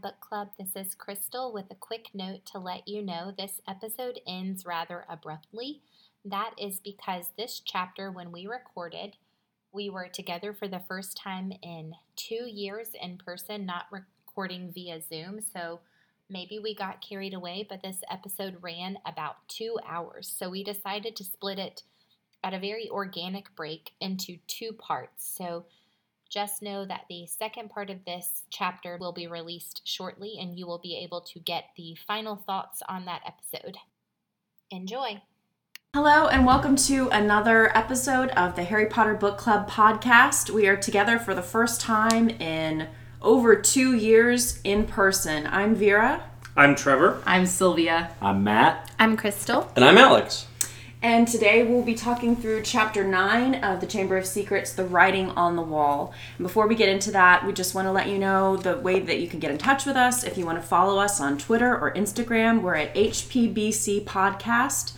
Book Club. This is Crystal with a quick note to let you know this episode ends rather abruptly. That is because this chapter, when we recorded, we were together for the first time in two years in person, not recording via Zoom. So maybe we got carried away, but this episode ran about two hours. So we decided to split it at a very organic break into two parts. So just know that the second part of this chapter will be released shortly and you will be able to get the final thoughts on that episode. Enjoy! Hello, and welcome to another episode of the Harry Potter Book Club podcast. We are together for the first time in over two years in person. I'm Vera. I'm Trevor. I'm Sylvia. I'm Matt. I'm Crystal. And I'm Alex. And today we'll be talking through chapter 9 of the Chamber of Secrets, The Writing on the Wall. And before we get into that, we just want to let you know the way that you can get in touch with us. If you want to follow us on Twitter or Instagram, we're at HPBC Podcast.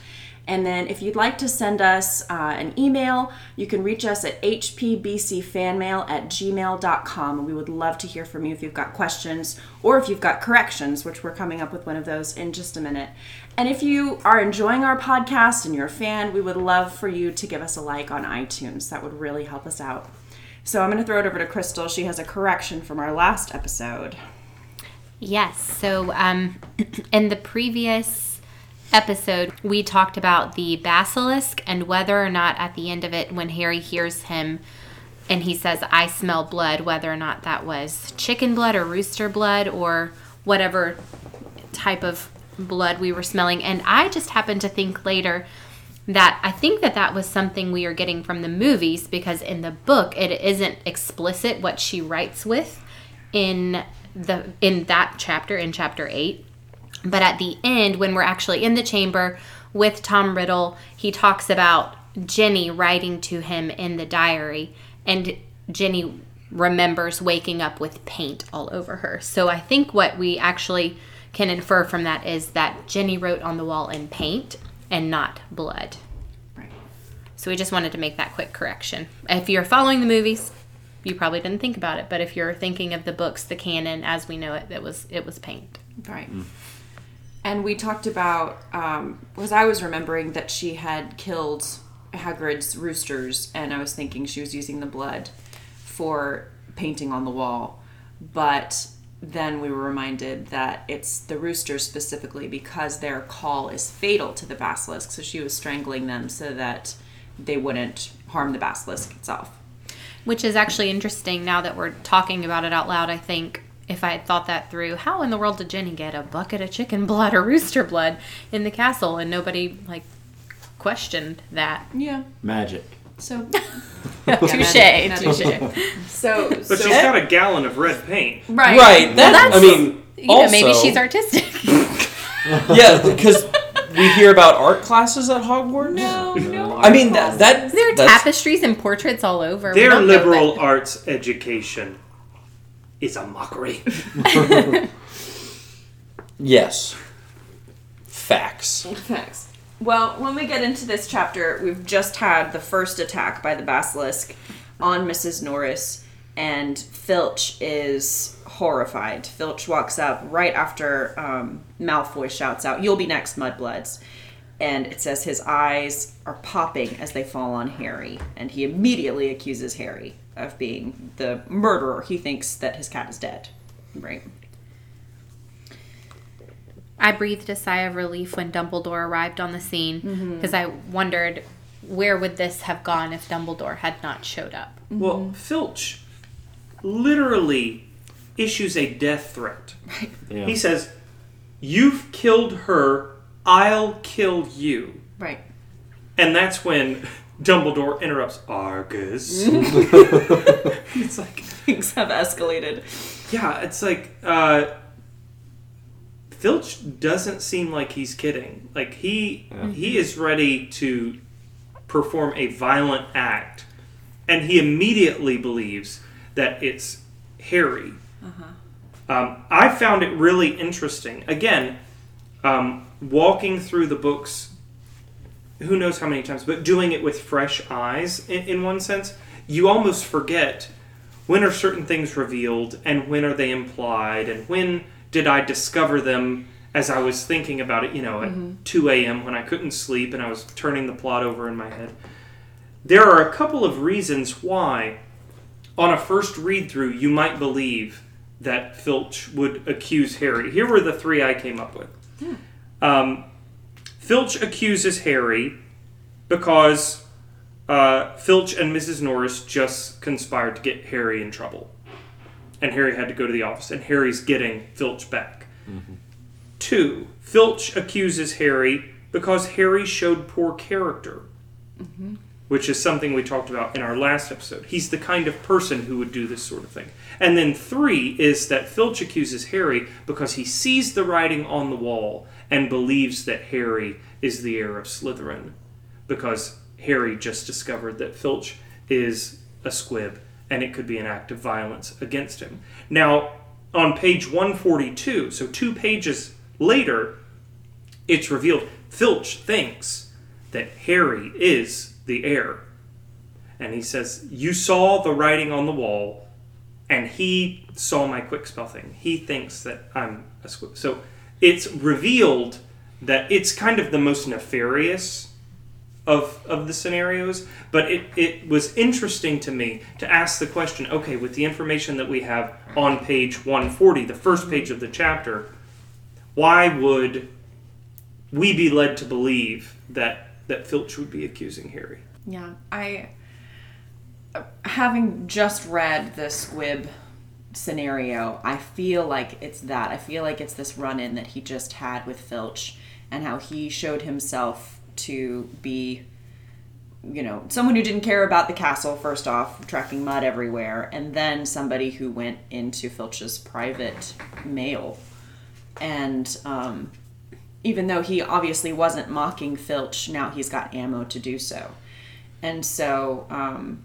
And then if you'd like to send us uh, an email, you can reach us at hpbcfanmail at gmail.com. And we would love to hear from you if you've got questions or if you've got corrections, which we're coming up with one of those in just a minute. And if you are enjoying our podcast and you're a fan, we would love for you to give us a like on iTunes. That would really help us out. So I'm going to throw it over to Crystal. She has a correction from our last episode. Yes. So um, in the previous episode, we talked about the basilisk and whether or not at the end of it, when Harry hears him and he says, I smell blood, whether or not that was chicken blood or rooster blood or whatever type of blood we were smelling. And I just happened to think later that I think that that was something we are getting from the movies because in the book it isn't explicit what she writes with in the in that chapter in chapter 8 but at the end, when we're actually in the chamber with Tom Riddle, he talks about Ginny writing to him in the diary, and Ginny remembers waking up with paint all over her. So I think what we actually can infer from that is that Ginny wrote on the wall in paint and not blood. Right. So we just wanted to make that quick correction. If you're following the movies, you probably didn't think about it, but if you're thinking of the books, the canon as we know it, it was it was paint. Right. Mm. And we talked about, um, I was remembering that she had killed Hagrid's roosters, and I was thinking she was using the blood for painting on the wall. But then we were reminded that it's the roosters specifically because their call is fatal to the basilisk. So she was strangling them so that they wouldn't harm the basilisk itself. Which is actually interesting now that we're talking about it out loud. I think if I had thought that through, how in the world did Ginny get a bucket of chicken blood or rooster blood in the castle and nobody like questioned that? Yeah. Magic. So touche, touche. so But so she's got a gallon of red paint. right. Right. That, that's- I mean, You know, also, maybe she's artistic. Yeah, because we hear about art classes at Hogwarts. No, no. I mean that that there are tapestries and portraits all over. Their liberal arts education is a mockery. Yes. Facts. Facts. Well, when we get into this chapter, we've just had the first attack by the basilisk on Mrs. Norris, and Filch is horrified. Filch walks up right after um, Malfoy shouts out, You'll be next, Mudbloods. And it says his eyes are popping as they fall on Harry, and he immediately accuses Harry of being the murderer. He thinks that his cat is dead. Right. I breathed a sigh of relief when Dumbledore arrived on the scene Mm-hmm. because I wondered where would this have gone if Dumbledore had not showed up. Well, Filch literally issues a death threat. Yeah. He says, You've killed her, I'll kill you. Right. And that's when Dumbledore interrupts Argus. it's like, Things have escalated. yeah, it's like, uh, Filch doesn't seem like he's kidding. Like he he is ready to perform a violent act, and he immediately believes that it's Harry. Um, I found it really interesting. Again, um, walking through the books, who knows how many times, but doing it with fresh eyes in, in one sense, you almost forget when are certain things revealed and when are they implied and when did I discover them as I was thinking about it, you know, at 2 a.m. when I couldn't sleep and I was turning the plot over in my head. There are a couple of reasons why, on a first read through, you might believe that Filch would accuse Harry. Here were the three I came up with. Um, Filch accuses Harry because uh, Filch and Mrs. Norris just conspired to get Harry in trouble. And Harry had to go to the office, and Harry's getting Filch back. Two, Filch accuses Harry because Harry showed poor character, which is something we talked about in our last episode. He's the kind of person who would do this sort of thing. And then three is that Filch accuses Harry because he sees the writing on the wall and believes that Harry is the heir of Slytherin because Harry just discovered that Filch is a squib and it could be an act of violence against him. Now, on page 142, so two pages later, it's revealed Filch thinks that Harry is the heir. And he says, You saw the writing on the wall, and he saw my Kwikspell thing. He thinks that I'm a squib. So it's revealed that it's kind of the most nefarious of of the scenarios but it, it was interesting to me to ask the question okay with the information that we have on page 140 the first page of the chapter why would we be led to believe that that filch would be accusing harry Yeah, I having just read the squib scenario, I feel like it's that. I feel like it's this run in that he just had with Filch and how he showed himself to be you know, someone who didn't care about the castle first off, tracking mud everywhere, and then somebody who went into Filch's private mail. And um, even though he obviously wasn't mocking Filch, now he's got ammo to do so. And so, um,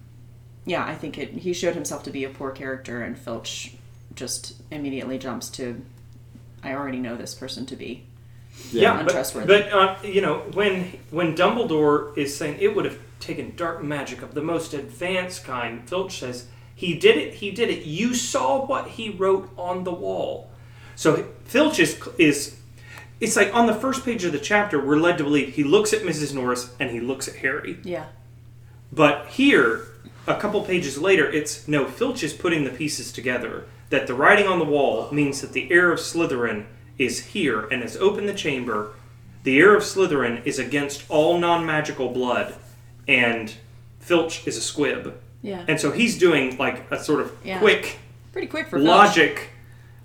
yeah, I think it, he showed himself to be a poor character, and Filch just immediately jumps to, I already know this person to be. yeah, but, untrustworthy. but uh, you know when when dumbledore is saying it would have taken dark magic of the most advanced kind filch says he did it he did it you saw what he wrote on the wall so filch is is it's like on the first page of the chapter we're led to believe he looks at mrs norris and he looks at harry Yeah. but here, a couple pages later, it's no, Filch is putting the pieces together. That the writing on the wall means that the heir of Slytherin is here and has opened the chamber. The heir of Slytherin is against all non magical blood, and Filch is a squib. Yeah. And so he's doing like a sort of Yeah. quick Pretty quick for Filch. logic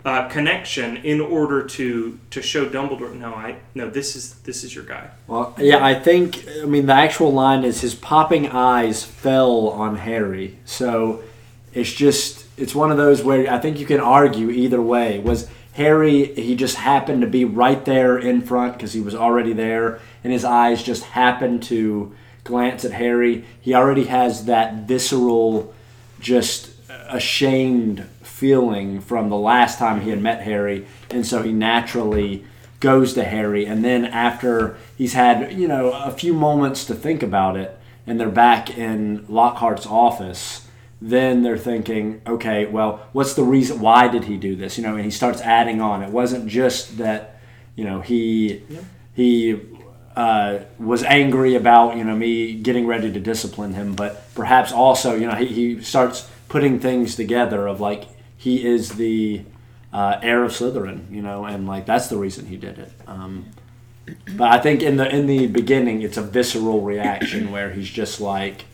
uh, connection in order to to show Dumbledore. No, I no. This is this is your guy. Well, yeah, I think. I mean, the actual line is his popping eyes fell on Harry. So it's just it's one of those where I think you can argue either way. Was Harry? He just happened to be right there in front because he was already there, and his eyes just happened to glance at Harry. He already has that visceral, just ashamed feeling from the last time he had met Harry, and so he naturally goes to Harry. And then after he's had you know a few moments to think about it, and they're back in Lockhart's office, then they're thinking, okay, well, what's the reason? Why did he do this? You know, and he starts adding on. It wasn't just that you know he he uh, was angry about you know me getting ready to discipline him, but perhaps also you know he, he starts putting things together of like he is the uh, heir of Slytherin, you know, and like that's the reason he did it. Um, but I think in the in the beginning, it's a visceral reaction where he's just like.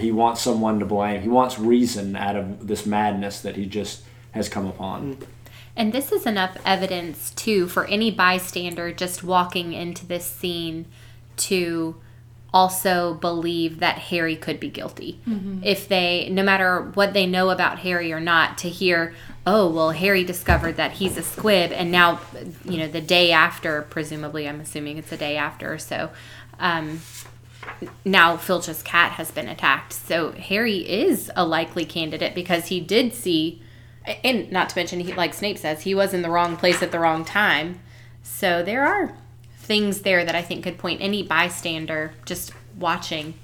He wants someone to blame. He wants reason out of this madness that he just has come upon. And this is enough evidence, too, for any bystander just walking into this scene to also believe that Harry could be guilty. If they, no matter what they know about Harry or not, to hear, oh, well, Harry discovered that he's a squib, and now, you know, the day after, presumably, I'm assuming it's a day after or so, um, now Filch's cat has been attacked. So Harry is a likely candidate because he did see, and not to mention, he, like Snape says, he was in the wrong place at the wrong time. So there are things there that I think could point any bystander just watching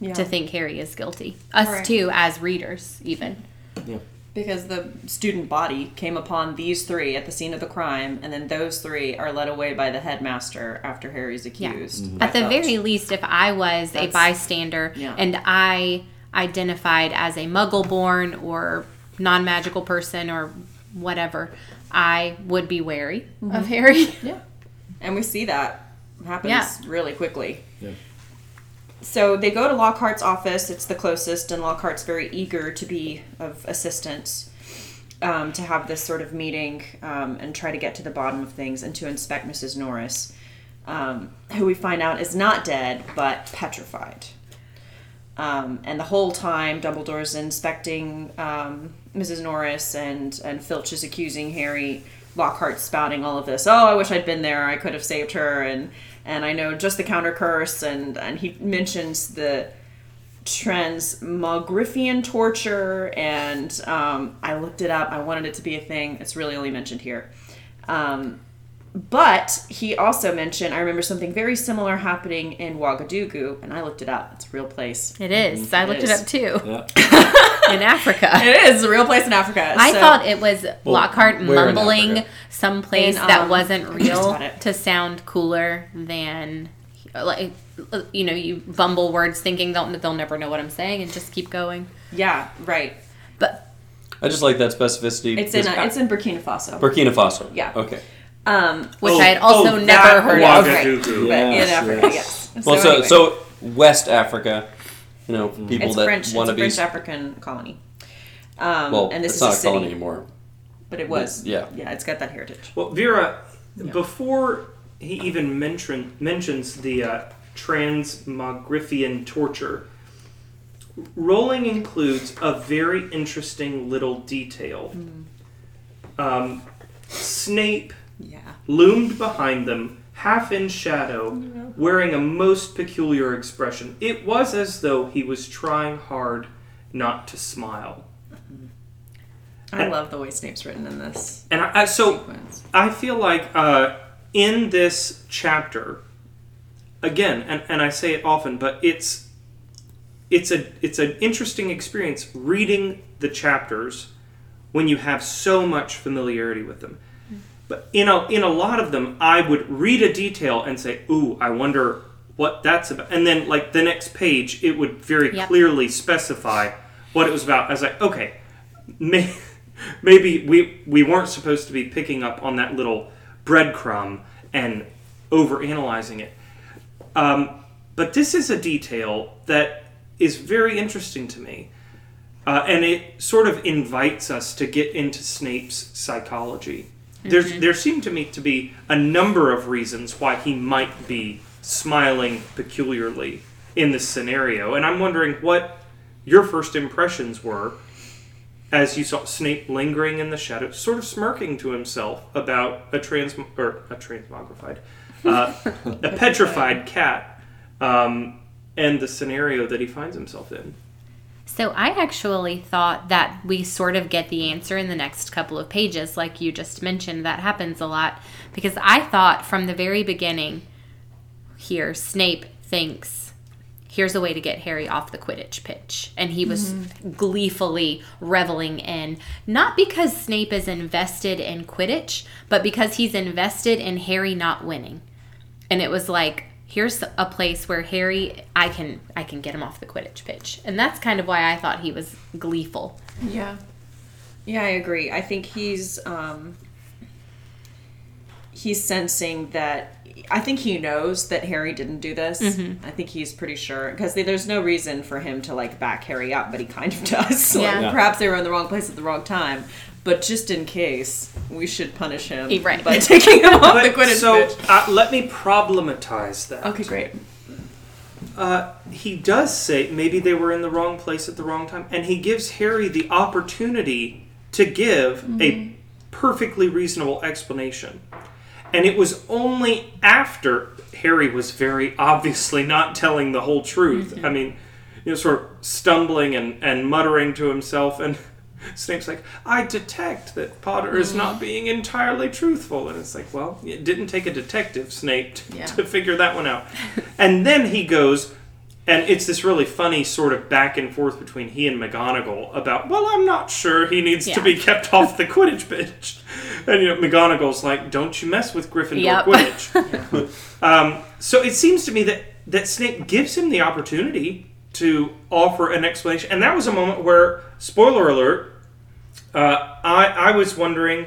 Yeah. to think Harry is guilty. Us Right. too, as readers, even. Yeah. Because the student body came upon these three at the scene of the crime, and then those three are led away by the headmaster after Harry's accused. Yeah. accused. At the felt. very least, if I was a bystander yeah. and I identified as a muggle born or non magical person or whatever, I would be wary Mm-hmm. of Harry. Yeah. And we see that happens Yeah. really quickly. Yeah. So they go to Lockhart's office. It's the closest, and Lockhart's very eager to be of assistance um, to have this sort of meeting um, and try to get to the bottom of things and to inspect Mrs. Norris, um, who we find out is not dead but petrified. Um, and the whole time, Dumbledore's inspecting um, Mrs. Norris, and and Filch is accusing Harry. Lockhart's spouting all of this. Oh, I wish I'd been there. I could have saved her, and and I know just the counter curse, and and he mentions the transmogrifian torture, and um, I looked it up. I wanted it to be a thing. It's really only mentioned here. Um, but he also mentioned, I remember something very similar happening in Ouagadougou, and I looked it up. It's a real place. It is. I It looked is. it up too. Yeah. In Africa. It is a real place in Africa. I so- thought it was Lockhart where in mumbling Africa? someplace In, that um, wasn't real to sound cooler than like you know you bumble words thinking they'll they'll never know what I'm saying and just keep going. Yeah, right. But I just like that specificity. It's in because- uh, it's in Burkina Faso. Burkina Faso. Yeah. Okay. Um, which Oh, I had also oh, never that heard of. Ouagadougou. but in Africa, yes. yes. Well, so anyway. so West Africa, you know, people it's that French. It's want a to be. French African colony. Um, well, and this it's is not a a city, colony anymore. but it was. Yeah. yeah, it's got that heritage. Well, Vera, before he even mention, mentions the uh, transmogrifian torture, Rowling includes a very interesting little detail. Um, Snape Yeah. Loomed behind them, half in shadow, wearing a most peculiar expression. It was as though he was trying hard not to smile. I And- love the way Snape's written in this And I, I so sequence. I feel like uh, in this chapter, again, and, and I say it often, but it's it's a it's an interesting experience reading the chapters when you have so much familiarity with them. But in a in a lot of them, I would read a detail and say, "Ooh, I wonder what that's about," and then like the next page, it would very Yep. clearly specify what it was about. I was like, "Okay, may, maybe we we weren't supposed to be picking up on that little breadcrumb and over analyzing it." Um, but this is a detail that is very interesting to me. Uh, and it sort of invites us to get into Snape's psychology. There's, there seem to me to be a number of reasons why he might be smiling peculiarly in this scenario. And I'm wondering what your first impressions were as you saw Snape lingering in the shadows, sort of smirking to himself about a trans or a transmogrified, uh, a petrified cat, um, and the scenario that he finds himself in. So I actually thought that we sort of get the answer in the next couple of pages, like you just mentioned. That happens a lot because I thought from the very beginning here, Snape thinks here's a way to get Harry off the Quidditch pitch. And he was mm-hmm. gleefully reveling in, not because Snape is invested in Quidditch, but because he's invested in Harry not winning. And it was like, here's a place where Harry, I can, I can get him off the Quidditch pitch. And that's kind of why I thought he was gleeful. Yeah. Yeah, I agree. I think he's um he's sensing that I think he knows that Harry didn't do this. I think he's pretty sure because there's no reason for him to like back Harry up, but he kind of does. Like, Yeah. Yeah. perhaps they were in the wrong place at the wrong time. But just in case, we should punish him right. by taking him off the Quidditch so pitch. uh, let me problematize that. Okay, great. Uh, he does say maybe they were in the wrong place at the wrong time, and he gives Harry the opportunity to give a perfectly reasonable explanation. And it was only after Harry was very obviously not telling the whole truth. Mm-hmm. I mean, you know, sort of stumbling and, and muttering to himself, and Snape's like, I detect that Potter is not mm-hmm. being entirely truthful. And it's like, well, it didn't take a detective, Snape, t- Yeah. to figure that one out. and then he goes, and it's this really funny sort of back and forth between he and McGonagall about, well, I'm not sure he needs to be kept off the Quidditch bench. And you know, McGonagall's like, don't you mess with Gryffindor Yep. Quidditch. um, so it seems to me that, that Snape gives him the opportunity to offer an explanation. And that was a moment where, spoiler alert, uh, I, I was wondering,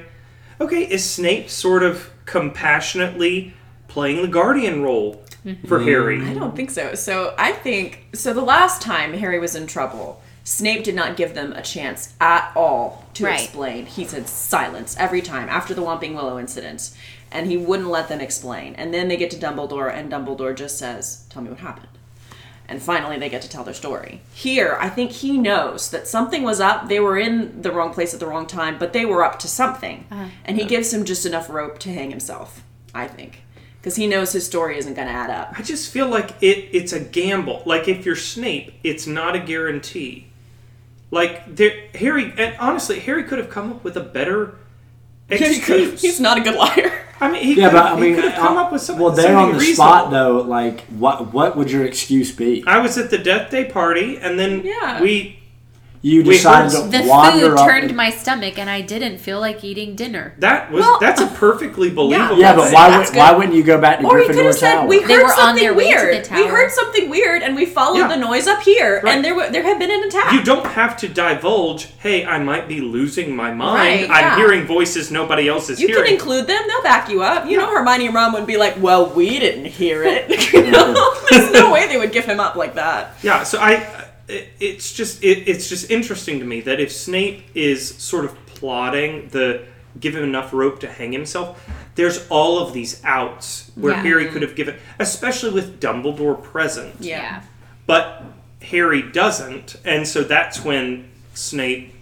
okay, is Snape sort of compassionately playing the guardian role for mm. Harry? I don't think so. So I think so. The last time Harry was in trouble, Snape did not give them a chance at all to Right. explain. He said silence every time after the Whomping Willow incident, and he wouldn't let them explain. And then they get to Dumbledore, and Dumbledore just says, "Tell me what happened." And finally, they get to tell their story. Here, I think he knows that something was up. They were in the wrong place at the wrong time, but they were up to something. Uh-huh. And he gives him just enough rope to hang himself, I think. Because he knows his story isn't going to add up. I just feel like it, it's a gamble. Like if you're Snape, it's not a guarantee. Like there, Harry, and honestly, Harry could have come up with a better excuse. He's not a good liar. I mean, he Yeah, could, but I he mean, could have come uh, up with something. well, there on something the spot though, like what what would your excuse be? I was at the Death Day party, and then Yeah. we. You we decided heard to The wander food up. turned my stomach, and I didn't feel like eating dinner. That was Well, that's a perfectly believable. yeah, but why would, why wouldn't you go back to Or he could have said, "We heard They were on something their way to weird. the We heard something weird, and we followed Yeah. the noise up here, Right. and there were, there had been an attack." You don't have to divulge. Hey, I might be losing my mind. Right, I'm yeah. hearing voices nobody else is hearing. You can include them; they'll back you up. You know, Hermione and Ron would be like, "Well, we didn't hear it." you know, there's no way they would give him up like that. Yeah, so I, it, it's just it, it's just interesting to me that if Snape is sort of plotting the give him enough rope to hang himself, there's all of these outs where Yeah. Harry could mm-hmm. have given, especially with Dumbledore present. Yeah. But Harry doesn't, and so that's when Snape.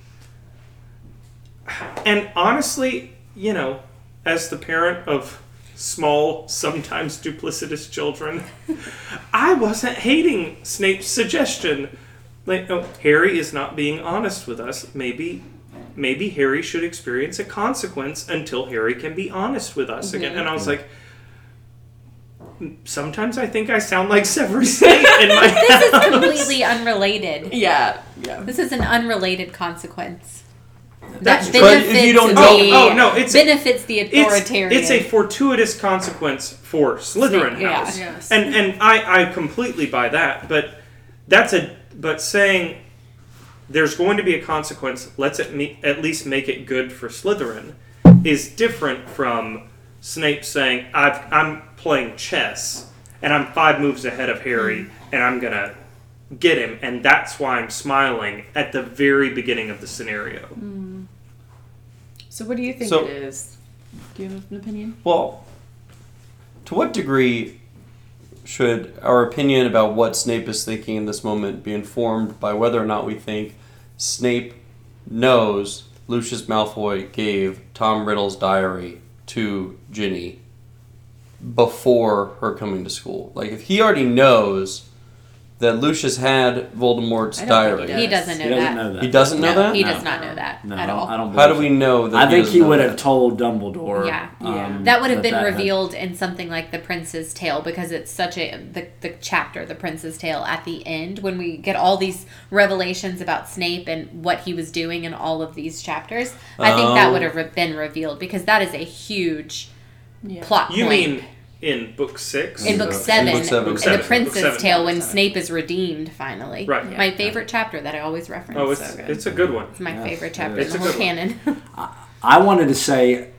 And honestly, you know, as the parent of small, sometimes duplicitous children, I wasn't hating Snape's suggestion. Like, oh, Harry is not being honest with us. Maybe, maybe Harry should experience a consequence until Harry can be honest with us again. Mm-hmm. And I was like. Sometimes I think I sound like Severus Snape in my This is completely unrelated. Yeah, yeah. This is an unrelated consequence. That's that true. If you don't benefits know- Oh, oh, no, it's- benefits the it's, authoritarian. it's a fortuitous consequence for Slytherin Snape, yeah. Yes. and and I I completely buy that. But that's a but saying there's going to be a consequence. Let's at, me, at least make it good for Slytherin is different from Snape saying I've I'm playing chess and I'm five moves ahead of Harry and I'm gonna get him and that's why I'm smiling at the very beginning of the scenario. Hmm. So, what do you think So- it is? Do you have an opinion? Well, to what degree should our opinion about what Snape is thinking in this moment be informed by whether or not we think Snape knows Lucius Malfoy gave Tom Riddle's diary to Ginny before her coming to school? Like, if he already knows that Lucius had Voldemort's I don't diary, he doesn't know He doesn't that. know that. He doesn't know no, that? he No. does not know that No, at all. I don't How do we so. know that I think doesn't he know would that? have told Dumbledore. Yeah. um, that would have been that had- revealed in something like the Prince's Tale because it's such a the, the chapter, the Prince's Tale at the end when we get all these revelations about Snape and what he was doing in all of these chapters. I think that Oh. would have re- been revealed because that is a huge Yeah. plot You point. mean in book six? in book In seven, book seven. in Book seven, the Prince's book seven. Tale, when seven. Snape is redeemed finally. Right. Yeah. My favorite chapter that I always reference. Oh, it's So good. it's a good one. It's my Yeah, favorite chapter is. in the It's a whole good canon. I wanted to say,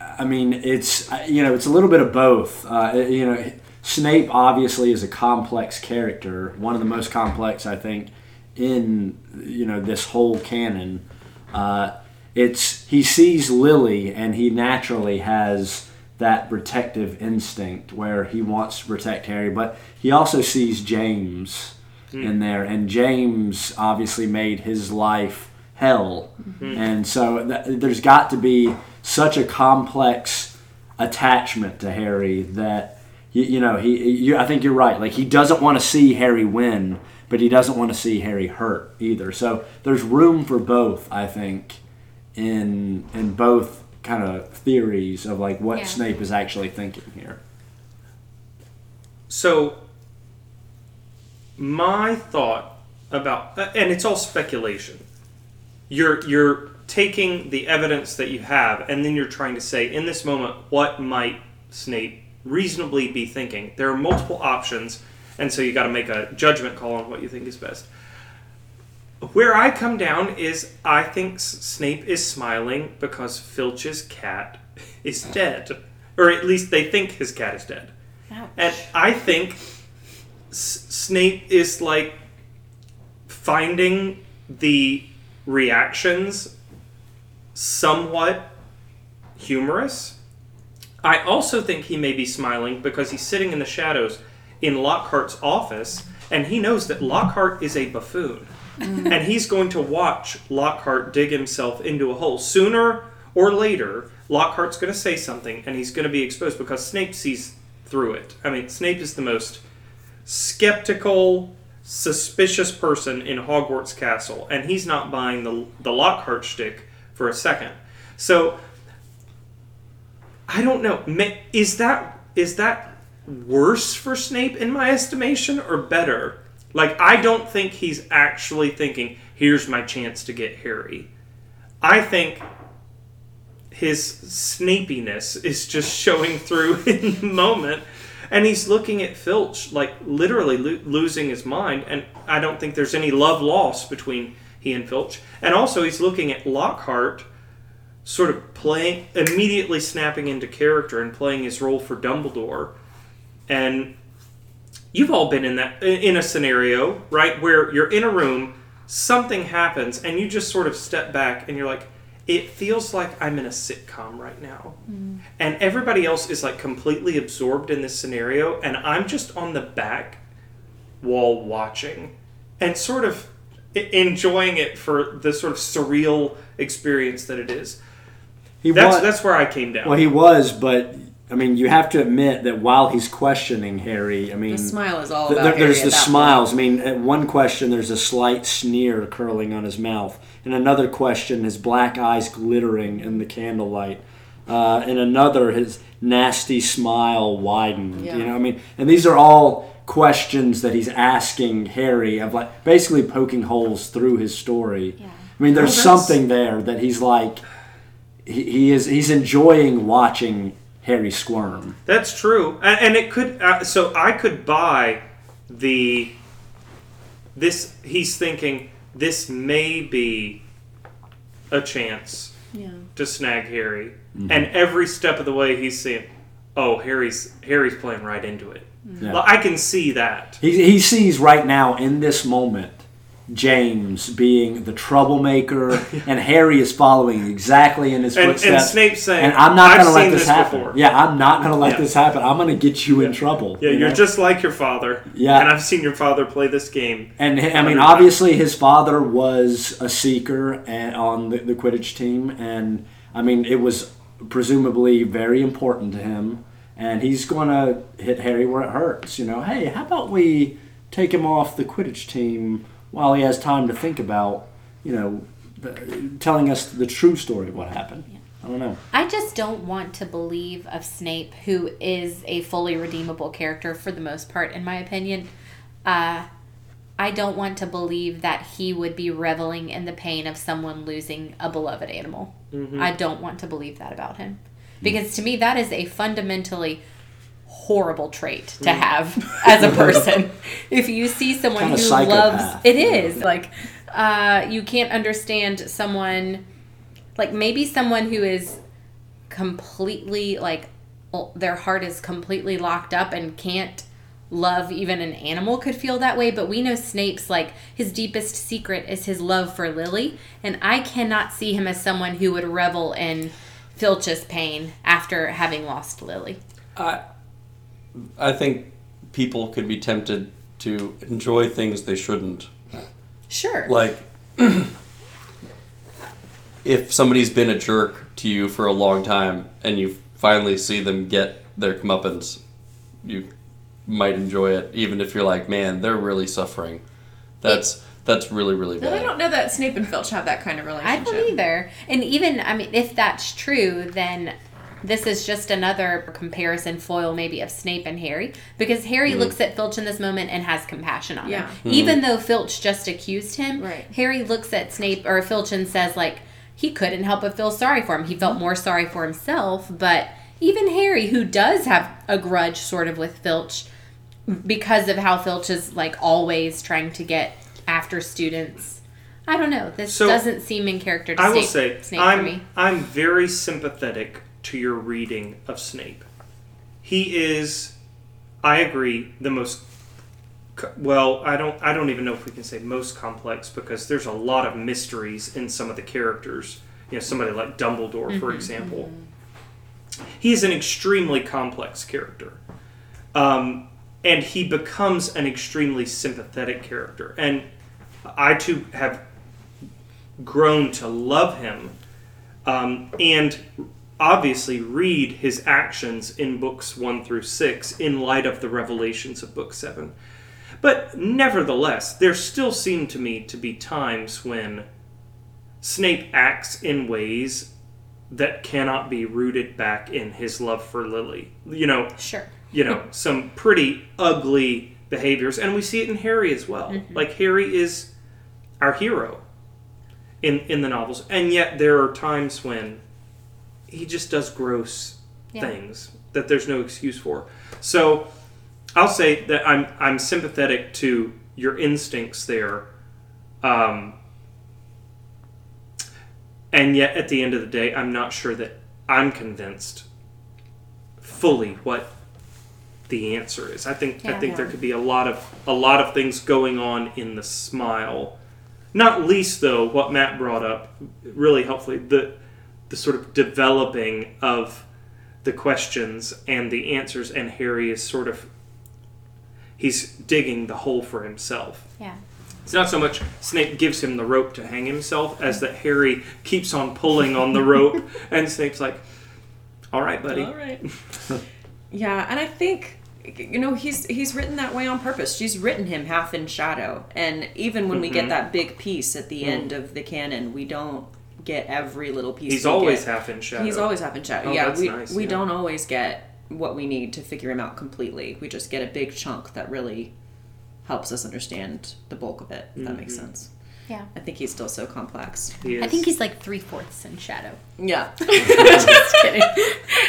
I mean, it's you know, it's a little bit of both. Uh, you know, Snape obviously is a complex character, one of the most complex, I think, in you know this whole canon. Uh, it's he sees Lily, and he naturally has that protective instinct where he wants to protect Harry, but he also sees James hmm. in there, and James obviously made his life hell, hmm. and so th- there's got to be such a complex attachment to Harry that you, you know he. You, I think you're right. Like he doesn't want to see Harry win, but he doesn't want to see Harry hurt either. So there's room for both. I think in in both kind of theories of like what Yeah. Snape is actually thinking here. So my thought about uh, and it's all speculation. You're you're taking the evidence that you have and then you're trying to say in this moment what might Snape reasonably be thinking. There are multiple options and so you got to make a judgment call on what you think is best. Where I come down is I think Snape is smiling because Filch's cat is dead. Or at least they think his cat is dead. Ouch. And I think S- Snape is like finding the reactions somewhat humorous. I also think he may be smiling because he's sitting in the shadows in Lockhart's office and he knows that Lockhart is a buffoon. Mm-hmm. and he's going to watch Lockhart dig himself into a hole. Sooner or later, Lockhart's going to say something and he's going to be exposed because Snape sees through it. I mean, Snape is the most skeptical, suspicious person in Hogwarts Castle, and he's not buying the the Lockhart shtick for a second. So I don't know. Is that is that worse for Snape in my estimation, or better? Like I don't think he's actually thinking, "Here's my chance to get Harry." I think his snapiness is just showing through in the moment and he's looking at filch like literally lo- losing his mind and i don't think there's any love lost between he and filch and also he's looking at lockhart sort of playing immediately snapping into character and playing his role for dumbledore and you've all been in that in a scenario right where you're in a room something happens and you just sort of step back and you're like it feels like i'm in a sitcom right now. Mm. And everybody else is like completely absorbed in this scenario and i'm just on the back wall watching and sort of enjoying it for the sort of surreal experience that it is. He that's was, that's where i came down. well, he was, but I mean, you have to admit that while he's questioning Harry, I mean, The smile is all about there- there's Harry the at that smiles. I mean, at one question, there's a slight sneer curling on his mouth. In another question, his black eyes glittering in the candlelight. Uh, in another, his nasty smile widened. Yeah. You know, I mean, and these are all questions that he's asking Harry of like basically poking holes through his story. Yeah. I mean, there's Well, something there that he's like, he, he is he's enjoying watching Harry squirm. That's true, and, and it could. Uh, so I could buy the. This he's thinking this may be a chance Yeah. to snag Harry, Mm-hmm. and every step of the way he's saying, "Oh, Harry's Harry's playing right into it." Yeah. Well, I can see that. He, he sees right now in this moment James being the troublemaker, and Harry is following exactly in his And, footsteps. and Snape saying, And I'm not going to let seen this, happen. before. Yeah, I'm not going to let Yeah. this happen. I'm going to get you in trouble. Yeah, you you're know? just like your father. Yeah. And I've seen your father play this game. And I mean, obviously, his father was a seeker and, on the, the Quidditch team, and I mean, it was presumably very important to him. And he's going to hit Harry where it hurts. You know, hey, how about we take him off the Quidditch team while he has time to think about, you know, the, telling us the true story of what happened. I don't know. I just don't want to believe of Snape, who is a fully redeemable character for the most part, in my opinion. Uh, I don't want to believe that he would be reveling in the pain of someone losing a beloved animal. I don't want to believe that about him. Because to me, that is a fundamentally horrible trait to have as a person. if you see someone Kinda who psychopath. loves it is like uh, you can't understand someone like maybe someone who is completely like their heart is completely locked up and can't love even an animal could feel that way but we know snape's like his deepest secret is his love for lily and i cannot see him as someone who would revel in filch's pain after having lost lily I, I think people could be tempted to enjoy things they shouldn't. sure Like, if somebody's been a jerk to you for a long time and you finally see them get their comeuppance, you might enjoy it, even if you're like, man, they're really suffering. That's that's really really No, I don't know that Snape and Filch have that kind of relationship. I relationship. don't either. And even, I mean, if that's true, then this is just another comparison foil maybe of Snape and Harry because Harry mm-hmm. looks at Filch in this moment and has compassion on Yeah. him. Even mm-hmm. though Filch just accused him, Right. Harry looks at Snape or Filch and says like he couldn't help but feel sorry for him. He felt more sorry for himself, but even Harry who does have a grudge sort of with Filch because of how Filch is like always trying to get after students. I don't know. This So, doesn't seem in character to I will Snape, say Snape I'm for me. I'm very sympathetic to your reading of Snape. He is, I agree, the most. Well, I don't. I don't even know if we can say most complex because there's a lot of mysteries in some of the characters. You know, somebody like Dumbledore, for example. He is an extremely complex character, um, and he becomes an extremely sympathetic character. And I too have grown to love him um, and obviously read his actions in books one through six in light of the revelations of book seven. But nevertheless, there still seem to me to be times when Snape acts in ways that cannot be rooted back in his love for Lily. You know, Sure. you know, some pretty ugly behaviors, and we see it in Harry as well. Mm-hmm. Like Harry is our hero in in the novels, and yet there are times when he just does gross Yeah. things that there's no excuse for. So I'll say that I'm I'm sympathetic to your instincts there. Um, and yet at the end of the day, I'm not sure that I'm convinced fully what the answer is. I think I Yeah. think there could be a lot of a lot of things going on in the smile. Not least though, what Matt brought up really helpfully the the sort of developing of the questions and the answers, and Harry is sort of he's digging the hole for himself. Yeah. It's not so much Snape gives him the rope to hang himself as that Harry keeps on pulling on the rope, and Snape's like, "All right, buddy." All right. yeah, and I think you know he's he's written that way on purpose. She's written him half in shadow, and even when we Mm-hmm. get that big piece at the end of the canon, we don't get every little piece. Of. He's we always get. half in shadow. He's always half in shadow. Oh, yeah, that's we nice, we yeah. don't always get what we need to figure him out completely. We just get a big chunk that really helps us understand the bulk of it. If that makes Mm-hmm. sense. Yeah. I think he's still so complex. He is. I think he's like three fourths in shadow. Yeah. just kidding.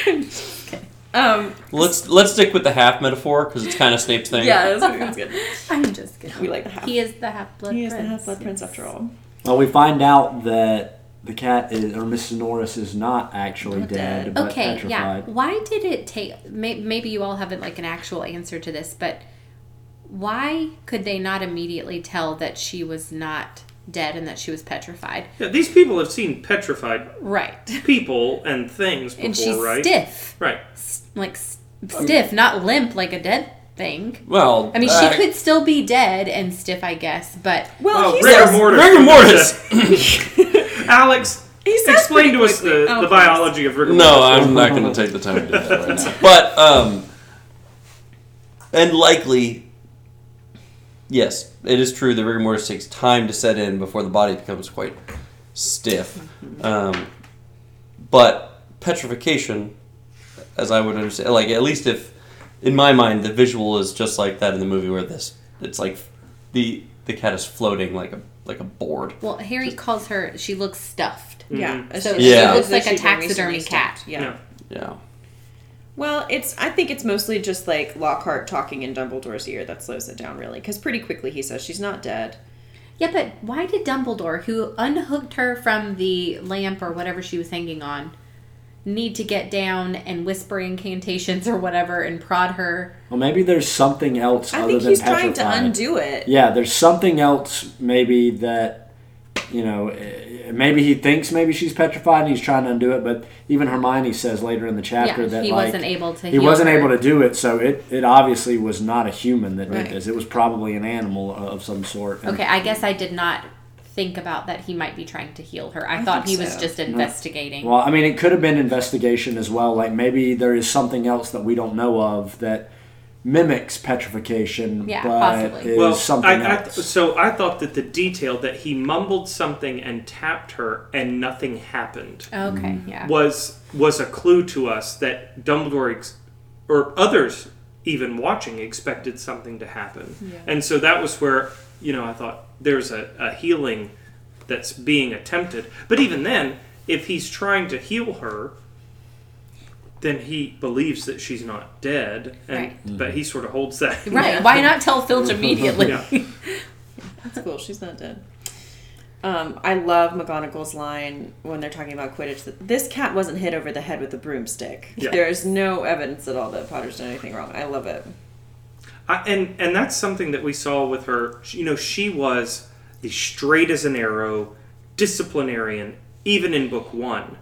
Just kidding. Um, Let's let's stick with the half metaphor because it's kind of Snape's thing. yeah, that's, that's good. I'm just kidding. We like the half. He is the half blood He prince. is the half blood prince after all. Well, we find out that the cat is, or Mrs. Norris is not actually Not dead, dead. but Okay, yeah. petrified. Why did it take? May, maybe you all haven't like an actual answer to this, but why could they not immediately tell that she was not dead and that she was petrified? Yeah, these people have seen petrified Right. people and things before, And she's right? stiff, Right. S- like s- stiff, not limp like a dead thing. Well, I mean, uh, she could still be dead and stiff, I guess, but Well, he rigor says, mortis. rigor mortis. Alex, He explain to us the, Oh, the biology of rigor mortis. No, mortis. I'm not going to take the time to do that right now. But um, and likely, yes, it is true that rigor mortis takes time to set in before the body becomes quite stiff. Um, but petrification, as I would understand, like at least if in my mind the visual is just like that in the movie where this it's like the the cat is floating like a like a board. well, Harry calls her. She looks stuffed. Yeah. Mhm. So she- she looks like a been taxidermy cat. Yeah. Yeah. Yeah. Well, it's. I think it's mostly just like Lockhart talking in Dumbledore's ear that slows it down, really, because pretty quickly he says she's not dead. Yeah, but why did Dumbledore, who unhooked her from the lamp or whatever she was hanging on, need to get down and whisper incantations or whatever and prod her? Well, maybe there's something else I other think than he's trying to undo it. Yeah, there's something else maybe that you know. eh, Maybe he thinks maybe she's petrified and he's trying to undo it, but even Hermione says later in the chapter yeah, that he like, wasn't able to. he wasn't her. able to do it, so it, it obviously was not a human that Right. did this. It was probably an animal of some sort. And Okay, I guess I did not think about that. He might be trying to heal her. I, I thought he think was just investigating. Well, I mean, it could have been investigation as well. Like maybe there is something else that we don't know of that mimics petrification, Yeah, but possibly. is well, something I, I, else. so I thought that the detail that he mumbled something and tapped her and nothing happened Okay, mm. yeah. was was a clue to us that Dumbledore ex- or others even watching expected something to happen. And so that was where, you know, I thought there's a, a healing that's being attempted. But even then, if he's trying to heal her, then he believes that she's not dead. And Right. but he sort of holds that. Right. Why not tell Filch immediately? Yeah. That's cool. She's not dead. Um, I love McGonagall's line when they're talking about Quidditch that this cat wasn't hit over the head with a broomstick. Yeah. There's no evidence at all that Potter's done anything wrong. I love it. I, and and that's something that we saw with her. You know, she was the straight as an arrow disciplinarian, even in book one.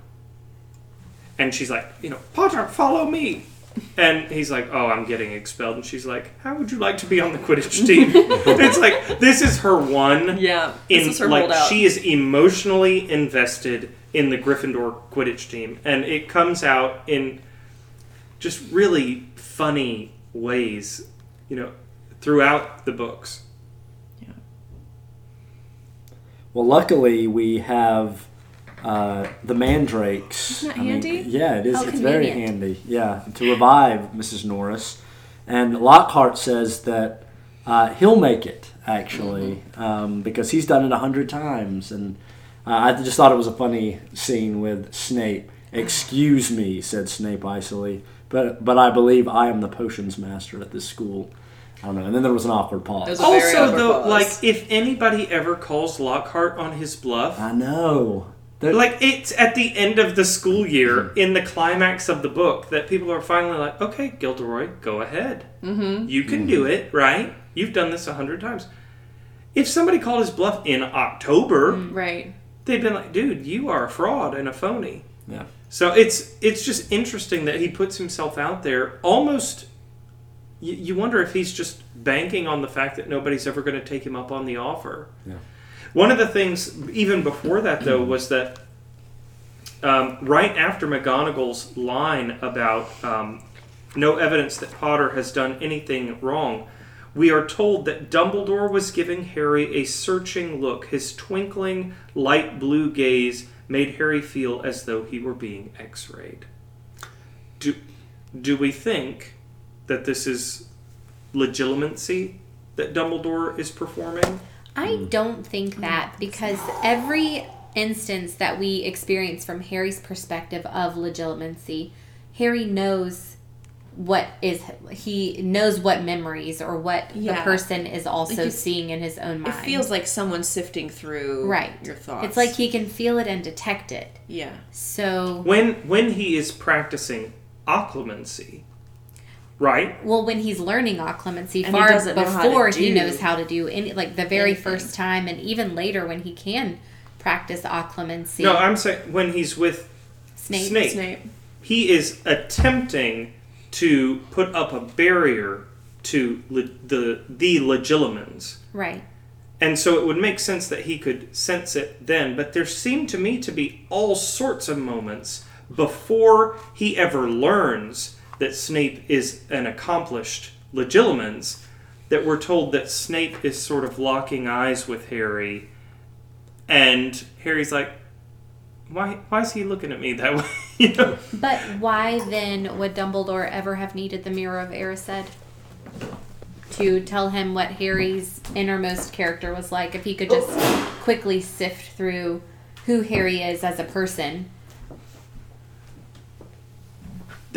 And she's like, you know, Potter, follow me. And he's like, oh, I'm getting expelled. And she's like, how would you like to be on the Quidditch team? it's like this is her one. Yeah. This In is her like holdout. she is emotionally invested in the Gryffindor Quidditch team, and it comes out in just really funny ways, you know, throughout the books. Yeah. Well, luckily we have uh, the mandrakes. Isn't that I mean, yeah, it is. How it's very handy. Yeah, to revive Mrs. Norris, and Lockhart says that uh, he'll make it actually Mm-hmm. um, because he's done it a hundred times, and uh, I just thought it was a funny scene with Snape. Excuse me, said Snape icily, but but I believe I am the potions master at this school. I don't know. And then there was an awkward pause. There's a very Also, awkward though, pause. like if anybody ever calls Lockhart on his bluff, I know. Like it's at the end of the school year mm-hmm. in the climax of the book that people are finally like, okay, Gilderoy, go ahead. Mm-hmm. You can do mm-hmm. it, right? You've done this a hundred times. If somebody called his bluff in October, mm, right. they'd been like, dude, you are a fraud and a phony. yeah. So it's it's just interesting that he puts himself out there almost. You, you wonder if he's just banking on the fact that nobody's ever going to take him up on the offer. Yeah. One of the things, even before that, though, was that um, right after McGonagall's line about um, no evidence that Potter has done anything wrong, we are told that Dumbledore was giving Harry a searching look. His twinkling, light blue gaze made Harry feel as though he were being x rayed. Do, do we think that this is legilimency that Dumbledore is performing? I mm. don't think mm. that because every instance that we experience from Harry's perspective of legilimency, Harry knows what is he knows what memories or what the person is also Like, seeing in his own mind. It feels like someone sifting through right. your thoughts. It's like he can feel it and detect it. Yeah. So, When when he is practicing occlumency, right? well, when he's learning occlumency, And far doesn't know before he knows how to do any, like the very anything. first time, and even later when he can practice occlumency. No, I'm saying when he's with Snape. Snape. Snape. he is attempting to put up a barrier to le- the the legilimens. Right. And so it would make sense that he could sense it then, but there seemed to me to be all sorts of moments before he ever learns that Snape is an accomplished legilimens that we're told that Snape is sort of locking eyes with Harry and Harry's like why why is he looking at me that way? you know? But why then would Dumbledore ever have needed the Mirror of Erised? To tell him what Harry's innermost character was like, if he could just quickly sift through who Harry is as a person.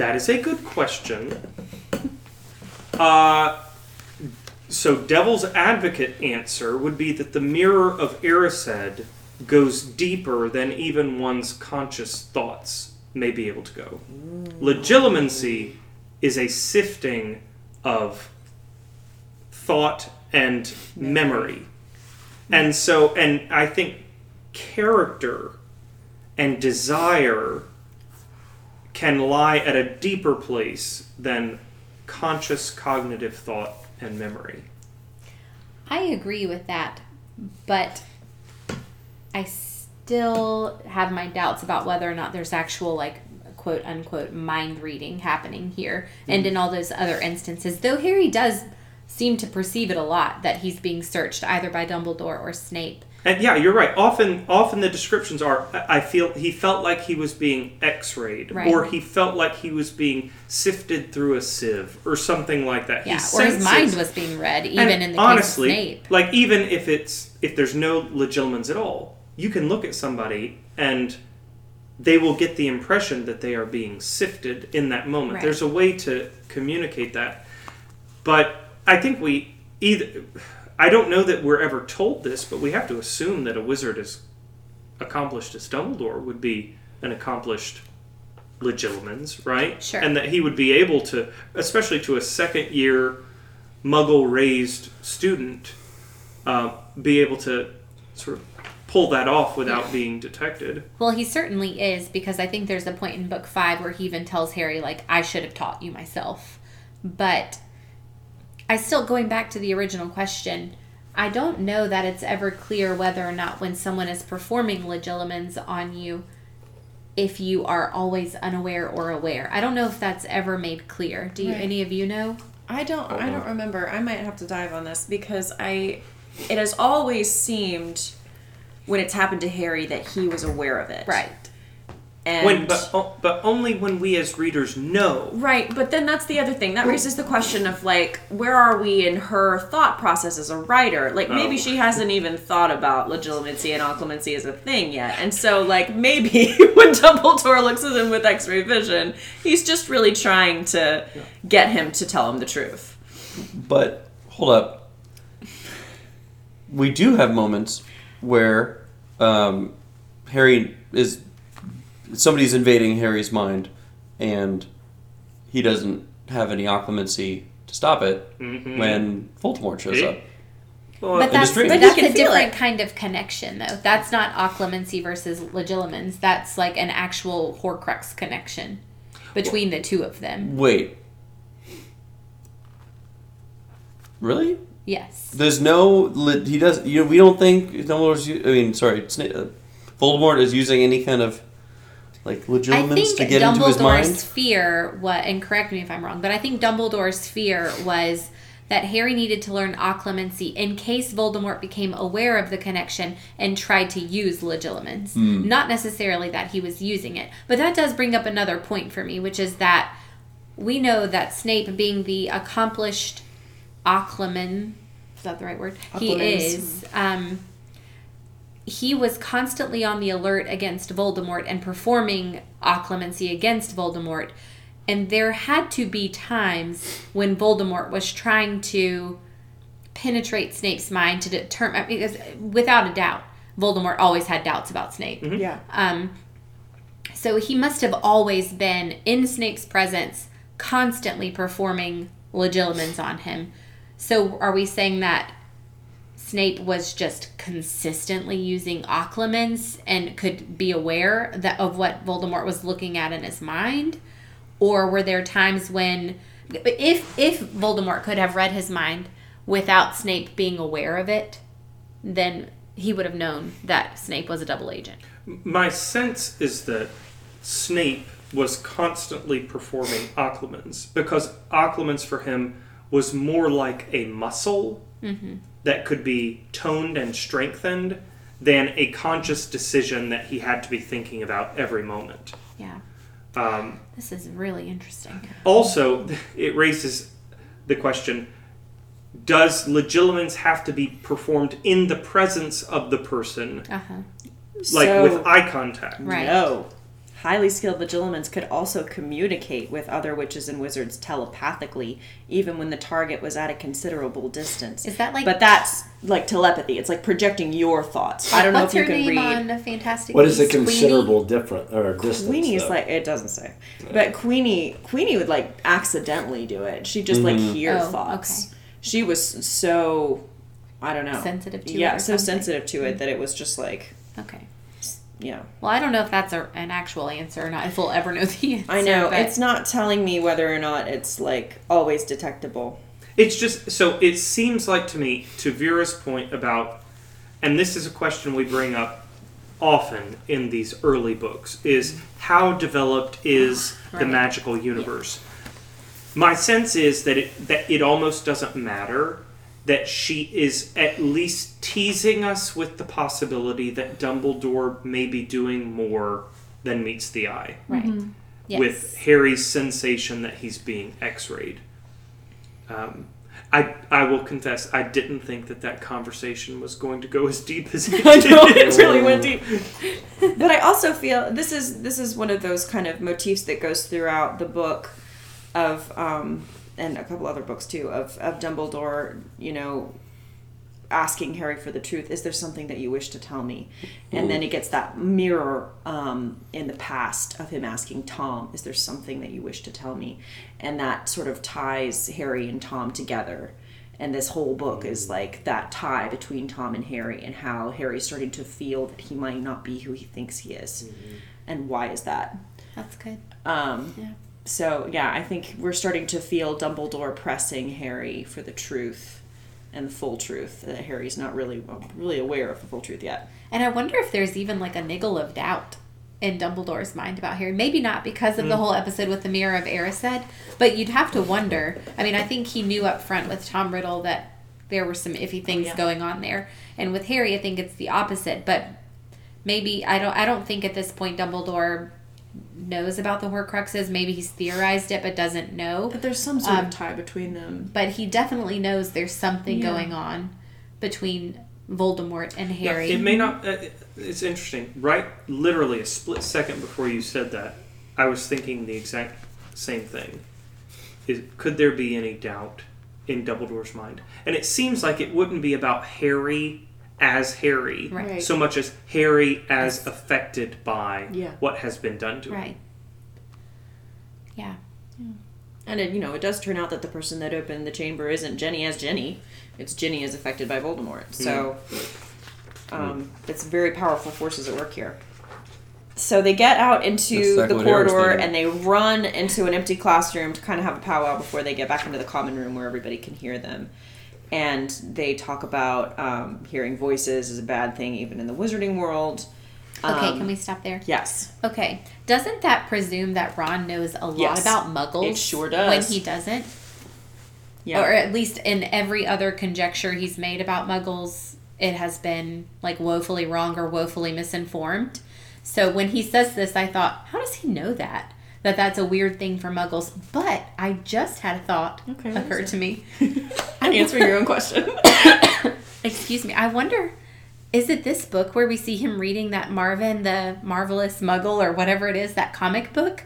That is a good question. Uh, so, Devil's Advocate answer would be that the mirror of Erised goes deeper than even one's conscious thoughts may be able to go. Legilimency is a sifting of thought and memory. And so, and I think character and desire can lie at a deeper place than conscious cognitive thought and memory. I agree with that, but I still have my doubts about whether or not there's actual like quote unquote mind reading happening here and in mm. all those other instances. Though Harry does seem to perceive it a lot that he's being searched either by Dumbledore or Snape. And yeah, you're right. Often, often the descriptions are, I feel he felt like he was being X-rayed, Right. or he felt like he was being sifted through a sieve, or something like that. He Yeah, or his mind was being read, even And in the honestly, case of Snape. like even if it's if there's no legilimens at all, you can look at somebody and they will get the impression that they are being sifted in that moment. Right. There's a way to communicate that, but I think we either. I don't know that we're ever told this, but we have to assume that a wizard as accomplished as Dumbledore would be an accomplished legilimens, right? Sure. And that he would be able to, especially to a second year muggle raised student, uh, be able to sort of pull that off without being detected. Well, he certainly is because I think there's a point in book five where he even tells Harry, like, I should have taught you myself. But I still, going back to the original question, I don't know that it's ever clear whether or not when someone is performing legilimens on you, if you are always unaware or aware. I don't know if that's ever made clear. Do you, Right. any of you know? I don't I don't remember. I might have to dive on this because I it has always seemed when it's happened to Harry that he was aware of it. Right. And When, but, but only when we as readers know. Right, but then that's the other thing. That raises the question of like, where are we in her thought process as a writer? Like, maybe Oh. she hasn't even thought about legilimency and occlumency as a thing yet. And so, like, maybe when Dumbledore looks at him with x ray vision, he's just really trying to get him to tell him the truth. But hold up. We do have moments where um, Harry is somebody's invading Harry's mind, and he doesn't have any occlumency to stop it when Voldemort shows up. Well, But that's, but But that's a different it. kind of connection, though. That's not occlumency versus legilimens. That's like an actual Horcrux connection between the two of them. Wait. Really? Yes. There's no. He does. You know, we don't think Dumbledore's. u- I mean, sorry, uh, Voldemort is using any kind of like think to get into his Dumbledore's mind. fear, what, and correct me if I'm wrong, but I think Dumbledore's fear was that Harry needed to learn occlumency in case Voldemort became aware of the connection and tried to use legilimens. Hmm. Not necessarily that he was using it. But that does bring up another point for me, which is that we know that Snape, being the accomplished occlumen, is that the right word? He is. Um, he was constantly on the alert against Voldemort and performing occlumency against Voldemort. And there had to be times when Voldemort was trying to penetrate Snape's mind to determine, because without a doubt, Voldemort always had doubts about Snape. Yeah. Um, so he must have always been in Snape's presence, constantly performing legilimens on him. So are we saying that Snape was just consistently using occlumens and could be aware that of what Voldemort was looking at in his mind? Or were there times when if if Voldemort could have read his mind without Snape being aware of it, then he would have known that Snape was a double agent. My sense is that Snape was constantly performing occlumens because occlumens for him was more like a muscle that could be toned and strengthened than a conscious decision that he had to be thinking about every moment. Yeah. Um, This is really interesting. also, it raises the question does legilimens have to be performed in the presence of the person, Uh-huh. like So- with eye contact? Right. No. Highly skilled legilimens could also communicate with other witches and wizards telepathically, even when the target was at a considerable distance. Is that like but that's like telepathy. It's like projecting your thoughts. I don't know what's if you can name read. on Fantastic What is the Beasts? Queenie? considerable different or distance? Queenie's though? like it doesn't say, but Queenie Queenie would like accidentally do it. She just like mm-hmm. hear Oh, thoughts. okay. She was so I don't know Sensitive to it yeah so something? sensitive to it mm-hmm. that it was just like Okay. Yeah. Well, I don't know if that's a, an actual answer or not. If we'll ever know the answer. I know but- it's not telling me whether or not it's like always detectable. It's just so it seems like to me, to Vera's point about, and this is a question we bring up often in these early books is how developed is the magical universe. My sense is that it that it almost doesn't matter that she is at least teasing us with the possibility that Dumbledore may be doing more than meets the eye Right. Yes. with Harry's sensation that he's being X-rayed. Um, I I will confess I didn't think that that conversation was going to go as deep as it I did. know it really went deep. But I also feel this is this is one of those kind of motifs that goes throughout the book of um and a couple other books too of of Dumbledore, you know, asking Harry for the truth. Is there something that you wish to tell me? And then he gets that mirror um, in the past of him asking Tom, "Is there something that you wish to tell me?" And that sort of ties Harry and Tom together. And this whole book is like that tie between Tom and Harry, and how Harry's starting to feel that he might not be who he thinks he is, and why is that? That's good. Um, Yeah. So yeah, I think we're starting to feel Dumbledore pressing Harry for the truth and the full truth. That Harry's not really really aware of the full truth yet. And I wonder if there's even like a niggle of doubt in Dumbledore's mind about Harry. Maybe not because of the hmm. whole episode with the Mirror of Erised, but you'd have to wonder. I mean, I think he knew up front with Tom Riddle that there were some iffy things yeah. going on there, and with Harry, I think it's the opposite. But maybe I don't. I don't think at this point Dumbledore knows about the Horcruxes. Maybe he's theorized it, but doesn't know. But there's some sort Um, of tie between them. But he definitely knows there's something Yeah. going on between Voldemort and Yeah, Harry. it may not. Uh, it's interesting, right? Literally a split second before you said that, I was thinking the exact same thing. Is could there be any doubt in Dumbledore's mind? And it seems like it wouldn't be about Harry as Harry, Right. so much as Harry as affected by Yeah. what has been done to him. Right. Yeah. And it, you know, it does turn out that the person that opened the chamber isn't Ginny as Ginny. It's Ginny as affected by Voldemort. So um, it's very powerful forces at work here. So they get out into exactly the corridor and they run into an empty classroom to kind of have a powwow before they get back into the common room where everybody can hear them. And they talk about um, hearing voices is a bad thing even in the wizarding world. Okay, Um, can we stop there? Yes. Okay. Doesn't that presume that Ron knows a lot Yes, about muggles? it sure does. When he doesn't? Yeah. Or at least in every other conjecture he's made about muggles, it has been like woefully wrong or woefully misinformed. So when he says this, I thought, how does he know that? That that's a weird thing for muggles. But I just had a thought Okay, occur to me. Answering your own question. Excuse me. I wonder, is it this book where we see him reading that Marvin, the Marvelous Muggle, or whatever it is, that comic book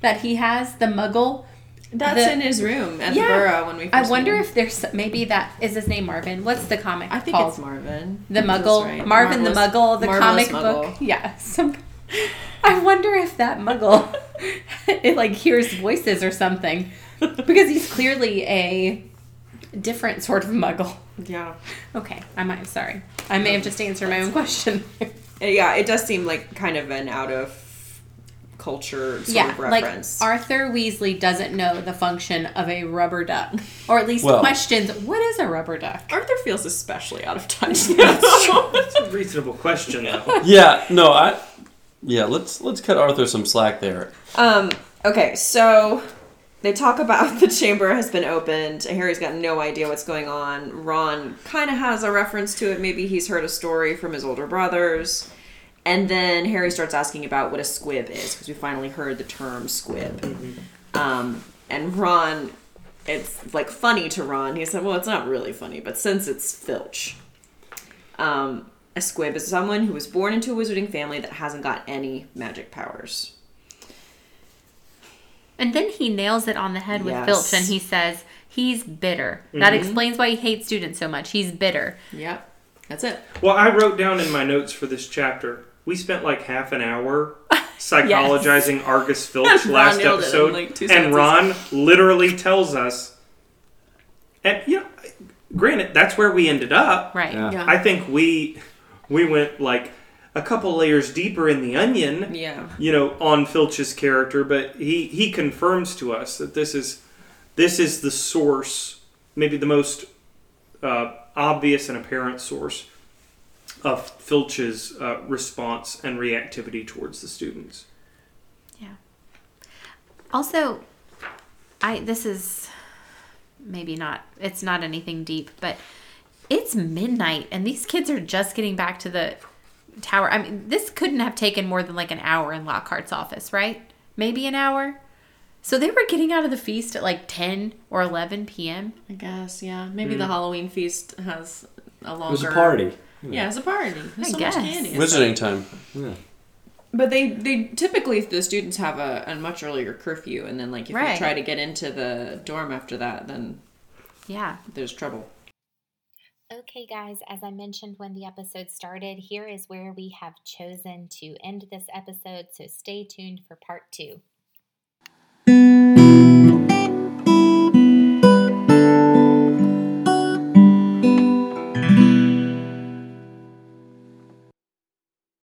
that he has, the Muggle? That's The- in his room at Yeah. the Burrow when we first I wonder if there's maybe that is his name Marvin. What's the comic I think called? it's Marvin. the Muggle, right. Marvin the Muggle, the comic Muggle. book. Yeah, some. I wonder if that Muggle, it like hears voices or something, because he's clearly a different sort of Muggle. Yeah. Okay, I might. Sorry, I may have just answered my own question. Yeah, it does seem like kind of an out of culture sort yeah, of reference. like Arthur Weasley doesn't know the function of a rubber duck, or at least Well- questions what is a rubber duck. Arthur feels especially out of touch. That's a reasonable question, though. Yeah, no, I. Yeah, let's let's cut Arthur some slack there. um. Okay, so they talk about the chamber has been opened. Harry's got no idea what's going on. Ron kind of has a reference to it. Maybe he's heard a story from his older brothers. And then Harry starts asking about what a squib is because we finally heard the term squib. Um, and Ron, it's like funny to Ron. He said, "Well, it's not really funny, but since it's Filch, um, a squib is someone who was born into a wizarding family that hasn't got any magic powers." And then he nails it on the head with Yes. Filch and he says he's bitter. That mm-hmm. explains why he hates students so much. He's bitter. Yep, that's it. Well, I wrote down in my notes for this chapter. We spent like half an hour psychologizing Argus Filch last nailed it in, episode, like, and. Ron literally tells us. And you know, granted, that's where we ended up. Right. Yeah. Yeah, I think we we went like a couple layers deeper in the onion. yeah, you know, on Filch's character, but he he confirms to us that this is this is the source, maybe the most uh, obvious and apparent source of Filch's uh, response and reactivity towards the students. Yeah. Also, I this is maybe not it's not anything deep, but it's midnight and these kids are just getting back to the tower. I mean, this couldn't have taken more than like an hour in Lockhart's office, right? Maybe an hour. So they were getting out of the feast at like 10 or 11 p.m. I guess, yeah. Maybe the hmm. Halloween feast has a longer. It was a party. Yeah, it's a party. There's I so guess. much candy. and Visiting stuff. time. But they, they typically the students have a, a much earlier curfew, and then like if Right. you try to get into the dorm after that, then Yeah. there's trouble. Okay, guys, as I mentioned when the episode started, here is where we have chosen to end this episode, so stay tuned for part two.